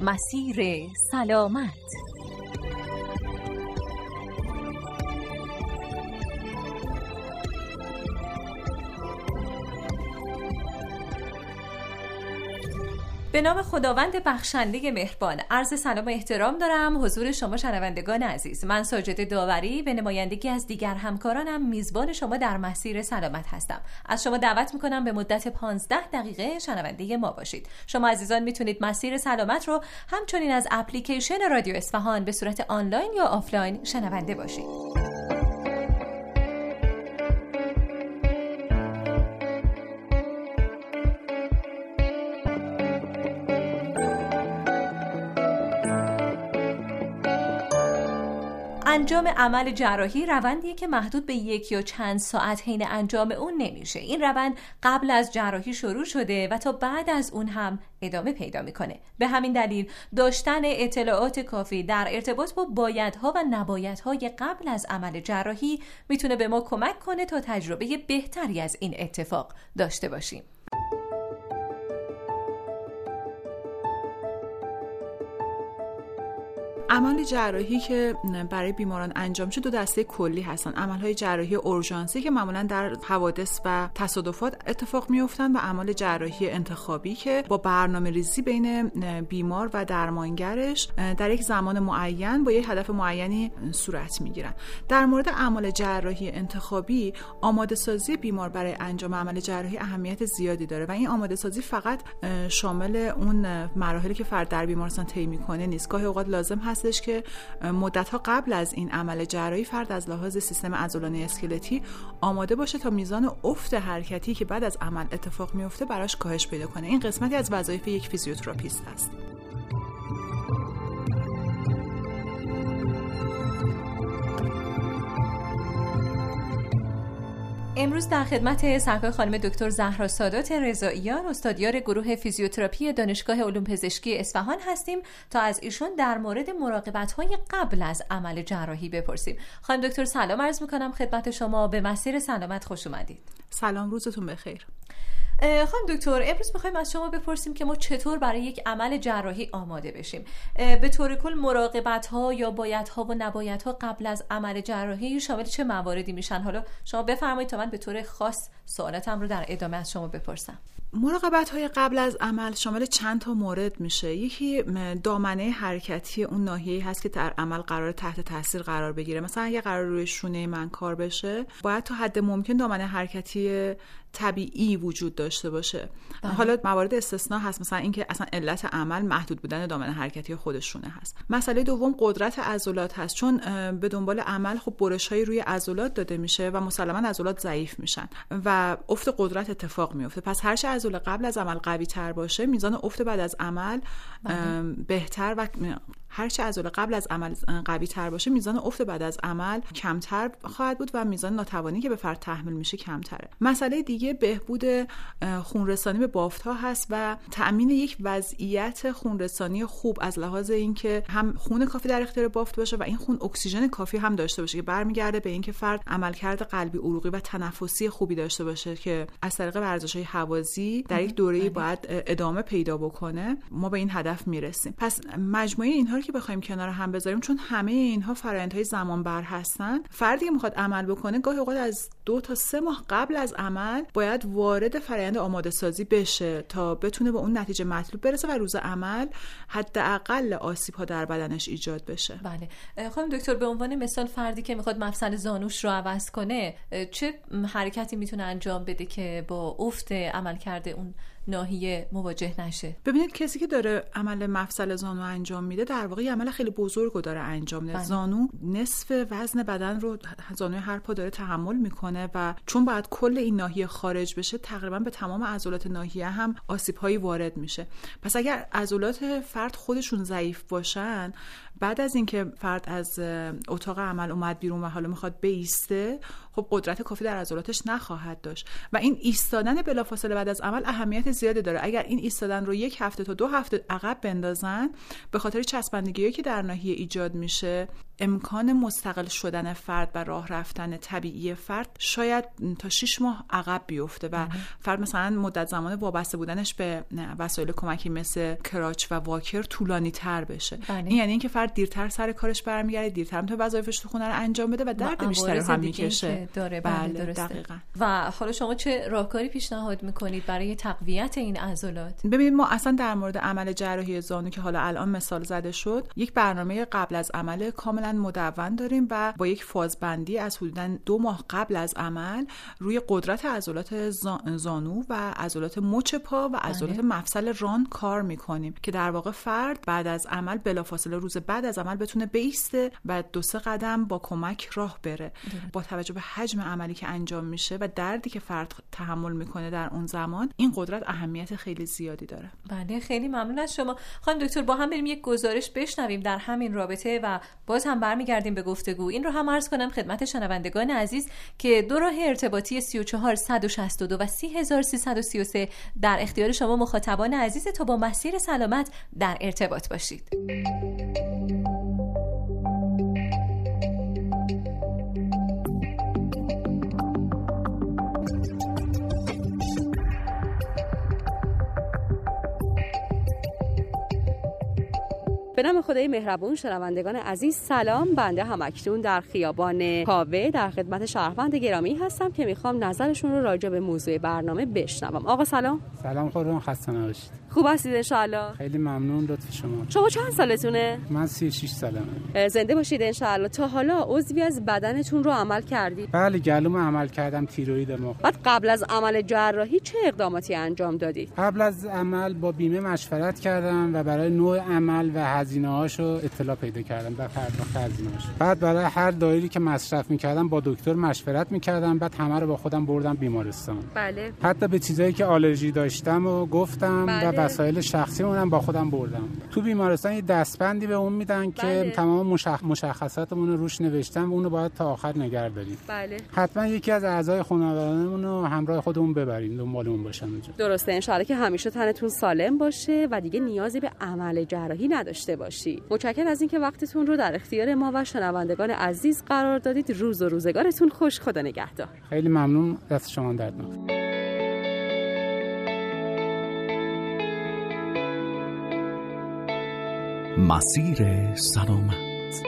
مسیر سلامت. به نام خداوند بخشنده مهربان. عرض سلام و احترام دارم حضور شما شنوندگان عزیز. من ساجد داوری به نمایندگی از دیگر همکارانم میزبان شما در مسیر سلامت هستم. از شما دعوت می‌کنم به مدت 15 دقیقه شنونده ما باشید. شما عزیزان می‌تونید مسیر سلامت رو همچنین از اپلیکیشن رادیو اصفهان به صورت آنلاین یا آفلاین شنونده باشید. انجام عمل جراحی روندیه که محدود به یک یا چند ساعت حین انجام اون نمیشه. این روند قبل از جراحی شروع شده و تا بعد از اون هم ادامه پیدا می‌کنه. به همین دلیل داشتن اطلاعات کافی در ارتباط با بایدها و نبایدهای قبل از عمل جراحی می‌تونه به ما کمک کنه تا تجربه بهتری از این اتفاق داشته باشیم. عمل جراحی که برای بیماران انجام شد دو دسته کلی هستن. عمل های جراحی اورژانسی که معمولا در حوادث و تصادفات اتفاق میفتن و عمل جراحی انتخابی که با برنامه ریزی بین بیمار و درمانگرش در یک زمان معین با یک هدف معینی صورت می‌گیرن. در مورد عمل جراحی انتخابی آماده سازی بیمار برای انجام عمل جراحی اهمیت زیادی داره و این آماده سازی فقط شامل اون مراحلی که فرد در بیمارستان طی می‌کنه نیست. گاهی اوقات لازم هست هستش که مدت ها قبل از این عمل جراحی فرد از لحاظ سیستم عضلانی اسکلتی آماده باشه تا میزان افت حرکتی که بعد از عمل اتفاق میفته براش کاهش پیدا کنه. این قسمتی از وظایف یک فیزیوتراپیست هست. امروز در خدمت سرکار خانم دکتر زهرا سادات رضاییان استادیار گروه فیزیوتراپی دانشگاه علوم پزشکی اصفهان هستیم تا از ایشون در مورد مراقبت های قبل از عمل جراحی بپرسیم. خانم دکتر سلام عرض می‌کنم خدمت شما. به مسیر سلامت خوش اومدید. سلام روزتون بخیر. خانم دکتر امروز می‌خوایم از شما بپرسیم که ما چطور برای یک عمل جراحی آماده بشیم؟ به طور کل مراقبت ها یا باید ها و نباید ها قبل از عمل جراحی شامل چه مواردی میشن؟ حالا شما بفرمایید تا من به طور خاص سوالاتم رو در ادامه از شما بپرسم. مراقبت های قبل از عمل شامل چند تا مورد میشه؟ یکی دامنه حرکتی اون ناحیه هست که در عمل قرار تحت تاثیر قرار بگیره. مثلا اگه قرار روی شونه من کار بشه باید تا حد ممکن دامنه حرکتی طبیعی وجود داشته باشه بله. حالا موارد استثنا هست مثلا اینکه اصلا علت عمل محدود بودن دامنه حرکتی خودشونه هست مسئله دوم قدرت عضلات هست چون به دنبال عمل خب برش های روی عضلات داده میشه و مسلما عضلات ضعیف میشن و افت قدرت اتفاق میفته پس هر چه عضله قبل از عمل قوی تر باشه میزان افت بعد از عمل بله. بهتر و هرچه عضله قبل از عمل قوی تر باشه میزان افت بعد از عمل کمتر خواهد بود و میزان ناتوانی که به فرد تحمیل میشه کمتره مسئله دیگه بهبود خونرسانی به بافت ها هست و تأمین یک وضعیت خونرسانی خوب از لحاظ اینکه هم خون کافی در اختیار بافت باشه و این خون اکسیژن کافی هم داشته باشه که برمیگرده به اینکه فرد عملکرد قلبی عروقی و تنفسی خوبی داشته باشه که از طریق ورزش های حوازی در یک دوره بله. باید ادامه پیدا بکنه ما به این هدف می‌رسیم پس مجموعه اینها که بخوایم کنار هم بذاریم چون همه اینها فرآیندهای زمان بر هستن. فردی که می‌خواد عمل بکنه گاهی اوقات از دو تا سه ماه قبل از عمل باید وارد فرآیند آماده سازی بشه تا بتونه به اون نتیجه مطلوب برسه و روز عمل حداقل آسیب ها در بدنش ایجاد بشه. بله. خانم دکتر به عنوان مثال فردی که می‌خواد مفصل زانوش رو عوض کنه چه حرکتی می‌تونه انجام بده که با افت عمل کرده اون ناحیه مواجه نشه. ببینید کسی که داره عمل مفصل زانو انجام میده در واقع عمل خیلی بزرگ رو داره انجام میده. بله. زانو نصف وزن بدن رو زانوی هر پا داره تحمل می‌کنه و چون باید کل این ناحیه خارج بشه تقریبا به تمام عضلات ناحیه هم آسیب هایی وارد میشه. پس اگر عضلات فرد خودشون ضعیف باشن بعد از اینکه فرد از اتاق عمل اومد بیرون و حالا می‌خواد بیسته خب قدرت کافی در عضلاتش نخواهد داشت. و این ایستادن بلافاصله بعد از عمل اهمیت زیادی داره. اگر این ایستادن رو یک هفته تا دو هفته عقب بندازن به خاطر چسبندگی که در ناحیه ایجاد میشه امکان مستقل شدن فرد و راه رفتن طبیعی فرد شاید تا 6 ماه عقب بیفته و فرد مثلا مدت زمان وابسته بودنش به وسایل کمکی مثل کراچ و واکر طولانی تر بشه. بله. این یعنی اینکه فرد دیرتر سر کارش برمیگرده دیرتر می‌تونه وظایفش تو خونه رو انجام بده و درد بیشتری هم می‌کشه. داره. بله, بله دقیقا. و حالا شما چه راهکاری پیشنهاد می‌کنید برای تقویت این عضلات؟ ببینید ما اصلا در مورد عمل جراحی زانو که حالا الان مثال زده شد یک برنامه قبل از عمل کاملا مدون داریم و با یک فازبندی از حدودا دو ماه قبل از عمل روی قدرت عضلات زانو و عضلات مچ پا و عضلات بله. مفصل ران کار می‌کنیم که در واقع فرد بعد از عمل بلافاصله روز بعد از عمل بتونه بیسته و دو سه قدم با کمک راه بره. با توجه به حجم عملی که انجام میشه و دردی که فرد تحمل می‌کنه در اون زمان این قدرت اهمیت خیلی زیادی داره. بله خیلی ممنون از شما. خانم دکتر با هم بریم یک گزارش بشنویم در همین رابطه و باز هم برمیگردیم به گفتگو. این رو هم عرض کنم خدمت شنوندگان عزیز که دو راه ارتباطی 34 162 و 30333 در اختیار شما مخاطبان عزیز تا با مسیر سلامت در ارتباط باشید. به نام خدای مهربون شنوندگان عزیز سلام. بنده همکنون در خیابان کاوه در خدمت شهروند گرامی هستم که می‌خوام نظرشون رو راجع به موضوع برنامه بشنوم. آقا سلام. سلام خودتون خسته نباشید. خوب هستید انشالله خیلی ممنون لطف شما. شما چند سالتونه؟ من 36 سالمه. زنده باشید انشالله تا حالا عضوی از بدنتون رو عمل کردید؟ بله گلوم عمل کردم تیروید مخ. بعد قبل از عمل جراحی چه اقداماتی انجام دادید؟ قبل از عمل با بیمه مشورت کردم و برای نوع عمل و هزینه هاشو اطلاع پیدا کردم و پرداخت هزینه بعد برای هر دایری که مصرف می‌کردم با دکتر مشورت می‌کردم بعد همه رو با خودم بردم بیمارستان. بله. حتی به چیزایی که آلرژی داشتم و گفتم بله. و وسایل شخصی اونم با خودم بردم. تو بیمارستان یه دستبندی به اون میدن که بله. تمام مشخ... مشخصاتمون رو روش نوشتم اونو باید تا آخر نگه داریم. بله. حتما یکی از اعضای خانوادهمون رو همراه خودمون ببریم دنبالمون باشن اونجا. درسته. ان که همیشه تنتون سالم باشه و دیگه نیازی به عمل جراحی نداشته باشی. متشکرم از اینکه وقتتون رو در اختیار ما و شنوندگان عزیز قرار دادید. روز و روزگارتون خوش. خدا نگهدار. خیلی ممنون. دست شما درد مسیر سلامت.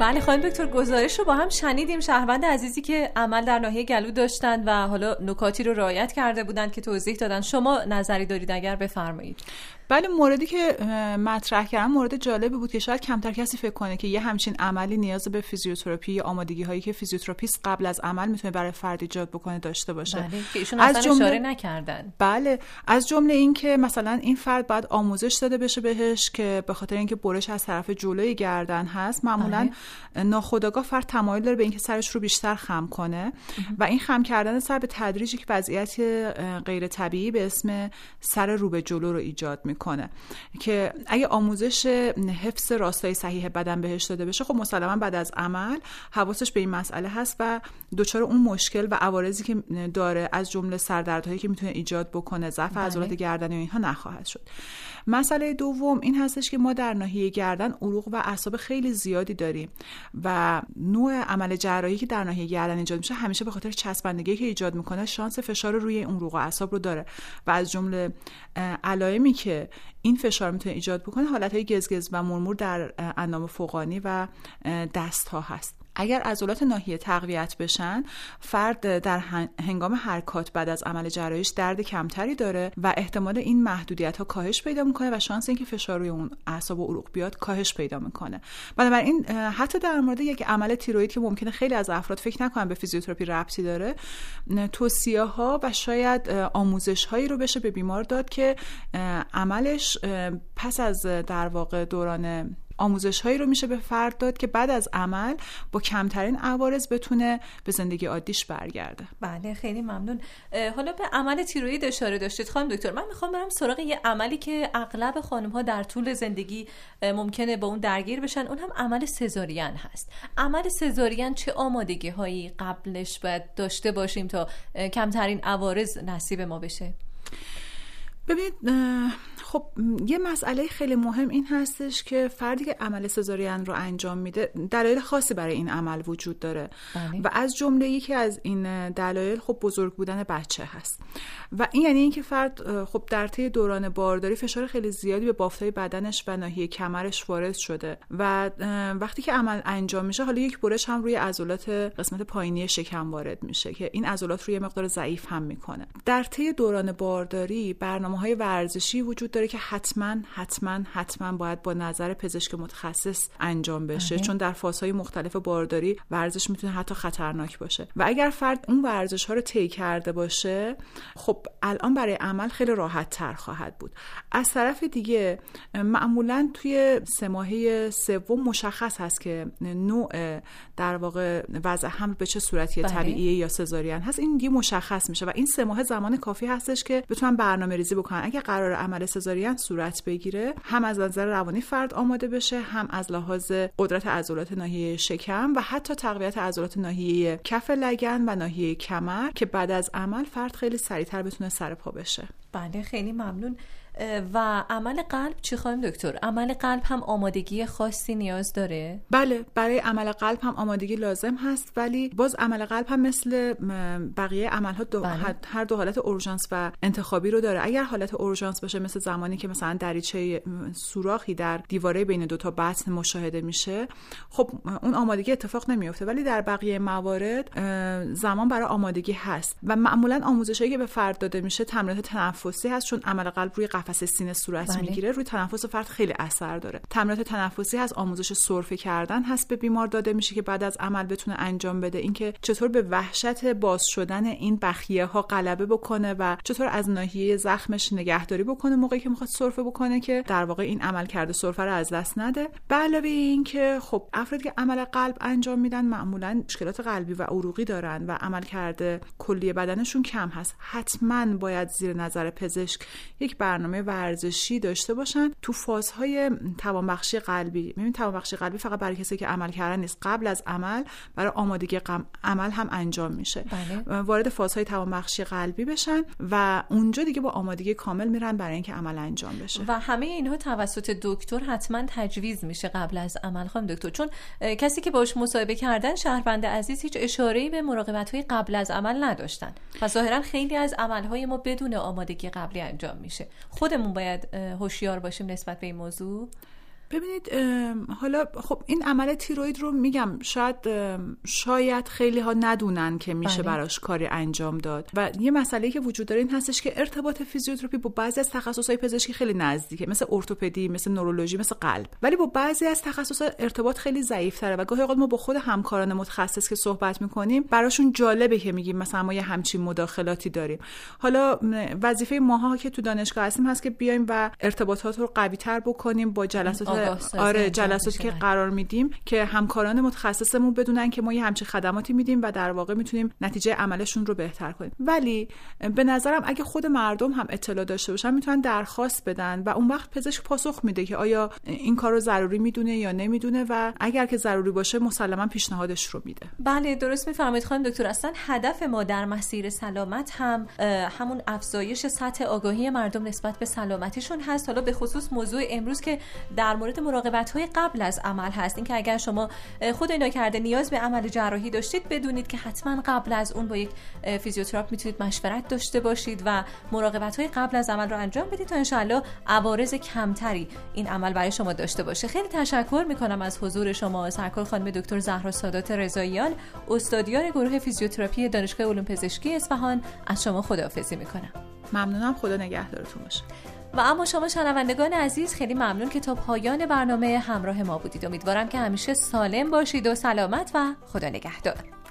بله خانم دکتر گزارش رو با هم شنیدیم. شهروند عزیزی که عمل در ناحیه گلو داشتند و حالا نکاتی رو رعایت کرده بودند که توضیح دادن. شما نظری دارید اگر بفرمایید. بله موردی که مطرح کردم مورد جالبی بود که شاید کمتر کسی فکر کنه که یه همچین عملی نیاز به فیزیوتراپی یا آمادگی هایی که فیزیوتراپیست قبل از عمل می‌تونه برای فرد ایجاد بکنه داشته باشه. بله که ایشون از جمله اشاره نکردن. بله از جمله این که مثلا این فرد باید آموزش داده بشه بهش که به خاطر اینکه برش از طرف جلوی گردن هست معمولا بله. ناخودآگاه فرد تمایل داره به اینکه سرش رو بیشتر خم کنه و این خم کردن سر به تدریجی که وضعیت غیر طبیعی به اسم سر رو به جلو رو ایجاد می‌کنه. کنه که اگه آموزش حفظ راستای صحیح بدن بهش داده بشه خب مسلما بعد از عمل حواسش به این مسئله هست و دچار اون مشکل و عوارضی که داره از جمله سردردهایی که می‌تونه ایجاد بکنه ضعف بله. عضلات گردنی و اینها نخواهد شد مسئله دوم این هستش که ما در ناحیه گردن عروق و اعصاب خیلی زیادی داریم و نوع عمل جراحی که در ناحیه گردن ایجاد میشه همیشه به خاطر چسبندگی که ایجاد می‌کنه شانس فشار روی اون عروق و اعصاب رو داره و از جمله علائمی که این فشار می‌تونه ایجاد بکنه. حالت های گزگز و مرمور در اندام فوقانی و دست ها هست. اگر عضلات ناحیه تقویت بشن فرد در هنگام حرکات بعد از عمل جراحیش درد کمتری داره و احتمال این محدودیت ها کاهش پیدا می‌کنه و شانس اینکه فشار روی اون اعصاب و عروق بیاد کاهش پیدا می‌کنه. بنابراین حتی در مورد یک عمل تیروید که ممکنه خیلی از افراد فکر نکنن به فیزیوتراپی ربطی داره توصیه ها و شاید آموزش هایی رو بشه به بیمار داد که عملش پس از در واقع دوران آموزش هایی رو میشه به فرد داد که بعد از عمل با کمترین عوارض بتونه به زندگی عادیش برگرده. بله خیلی ممنون. حالا به عمل تیروید اشاره داشتید خانم دکتر. من می‌خوام برم سراغ یه عملی که اغلب خانم ها در طول زندگی ممکنه با اون درگیر بشن. اون هم عمل سزارین هست. عمل سزارین چه آمادگی هایی قبلش باید داشته باشیم تا کمترین عوارض نصیب ما بشه؟ ببینید خب یه مسئله خیلی مهم این هستش که فردی که عمل سزارین رو انجام میده دلایل خاصی برای این عمل وجود داره. بله. و از جمله یکی از این دلایل خب بزرگ بودن بچه هست. و این یعنی اینکه فرد خب در طی دوران بارداری فشار خیلی زیادی به بافتای بدنش و ناحیه کمرش وارد شده. و وقتی که عمل انجام میشه حالا یک برش هم روی عضلات قسمت پایینی شکم وارد میشه که این عضلات رو یه مقدار ضعیف هم می‌کنه. در طی دوران بارداری برنامه های ورزشی وجود داره که حتما حتما حتما باید با نظر پزشک متخصص انجام بشه. چون در فازهای مختلف بارداری ورزش می‌تونه حتی خطرناک باشه. و اگر فرد اون ورزش ها رو طی کرده باشه خب الان برای عمل خیلی راحت تر خواهد بود. از طرف دیگه معمولا توی سه ماهه سوم مشخص هست که نوع در واقع وضع حمل به چه صورتی بله. طبیعی یا سزارین هست. این دیگه مشخص میشه. و این سه ماه زمان کافی هستش که بتونن برنامه ریزی بکنن. اگه قرار عمل سزارین صورت بگیره هم از نظر روانی فرد آماده بشه هم از لحاظ قدرت عضلات ناحیه شکم و حتی تقویت عضلات ناحیه کف لگن و ناحیه کمر که بعد از عمل فرد خیلی سریعتر بتونه سر پا بشه. بله خیلی ممنون. و عمل قلب چی خواهیم دکتر؟ عمل قلب هم آمادگی خاصی نیاز داره؟ بله برای عمل قلب هم آمادگی لازم هست ولی باز عمل قلب هم مثل بقیه عمل ها دو بله. هر دو حالت اورژانس و انتخابی رو داره. اگر حالت اورژانس باشه مثل زمانی که مثلا دریچه سوراخی در دیواره بین دو تا بطن مشاهده میشه خب اون آمادگی اتفاق نمیفته ولی در بقیه موارد زمان برای آمادگی هست. و معمولا آموزشی که به فرد داده میشه تمرینات تنفسی هست چون عمل قلب روی قفس سینه صورت بله. می‌گیره روی تنفس فرد خیلی اثر داره. تمرینات تنفسی هست آموزش سرفه کردن هست به بیمار داده میشه که بعد از عمل بتونه انجام بده. اینکه چطور به وحشت باز شدن این بخیه ها غلبه بکنه و چطور از ناحیه زخمش نگهداری بکنه موقعی که می‌خواد سرفه بکنه که در واقع این عمل کرده سرفه رو از دست نده. به علاوه اینکه خب افرادی که عمل قلب انجام میدن معمولا مشکلات قلبی و عروقی دارن و عمل کرده کلی بدنشون کم هست. حتما باید زیر نظر پزشک یک برنامه ورزشی داشته باشن تو فازهای توانبخشی قلبی. ببین توانبخشی قلبی فقط برای کسی که عمل کردن نیست. قبل از عمل برای آمادگی عمل هم انجام میشه. بله. وارد فازهای توانبخشی قلبی بشن و اونجا دیگه با آمادگی کامل میرن برای اینکه عمل انجام بشه. و همه اینها توسط دکتر حتما تجویز میشه قبل از عمل خانم دکتر. چون کسی که باش مصاحبه کردن شهروند عزیز هیچ اشاره‌ای به مراقبت های قبل از عمل نداشتن. و ظاهرا خیلی از عملهای ما بدون آمادگی قبلی انجام میشه. خودمون باید هوشیار باشیم نسبت به این موضوع. ببینید حالا خب این عمل تیروید رو میگم شاید شاید خیلی ها ندونن که میشه بله. براش کاری انجام داد. و یه مسئله که وجود داره این هستش که ارتباط فیزیوتراپی با بعضی از تخصصهای پزشکی خیلی نزدیکه مثل ارتوپدی مثل نورولوژی مثل قلب. ولی با بعضی از تخصص ارتباط خیلی ضعیف تره و گاهی اوقات ما با خود همکاران متخصص که صحبت می‌کنیم براشون جالبه که میگیم مثلا ما یه همچین مداخلاتی داریم. حالا وظیفه ماها که تو دانشگاه هستیم هست که بیایم و ارتباطات رو قوی تر بکنیم با جلسات آره جلساتی که قرار میدیم که همکاران متخصصمون بدونن که ما یه همچین خدماتی میدیم و در واقع می‌تونیم نتیجه عملشون رو بهتر کنیم. ولی به نظرم اگه خود مردم هم اطلاع داشته باشن می‌تونن درخواست بدن و اون وقت پزشک پاسخ میده که آیا این کار رو ضروری می‌دونه یا نمی‌دونه و اگر که ضروری باشه مسلما پیشنهادش رو میده. بله درست میفرمایید خانم دکتر. اصلا هدف ما در مسیر سلامت هم همون افزایش سطح آگاهی مردم نسبت به سلامتیشون هست. حالا به خصوص موضوع امروز که در مورد مراقبت های قبل از عمل هست. اینکه اگر شما خود اینا کرده نیاز به عمل جراحی داشتید بدونید که حتما قبل از اون با یک فیزیوتراپ می‌تونید مشورت داشته باشید و مراقبت های قبل از عمل رو انجام بدید تا انشاءالله عوارض کمتری این عمل برای شما داشته باشه. خیلی تشکر می‌کنم از حضور شما سرکار خانم دکتر زهرا سادات رضاییان استادیار گروه فیزیوتراپی دانشگاه علوم پزشکی اصفهان. از شما خداحافظی می‌کنم. ممنونم. خدا نگهدارتون باشه. و اما شما شنوندگان عزیز خیلی ممنون که تا پایان برنامه همراه ما بودید. امیدوارم که همیشه سالم باشید و سلامت و خدا نگهدار.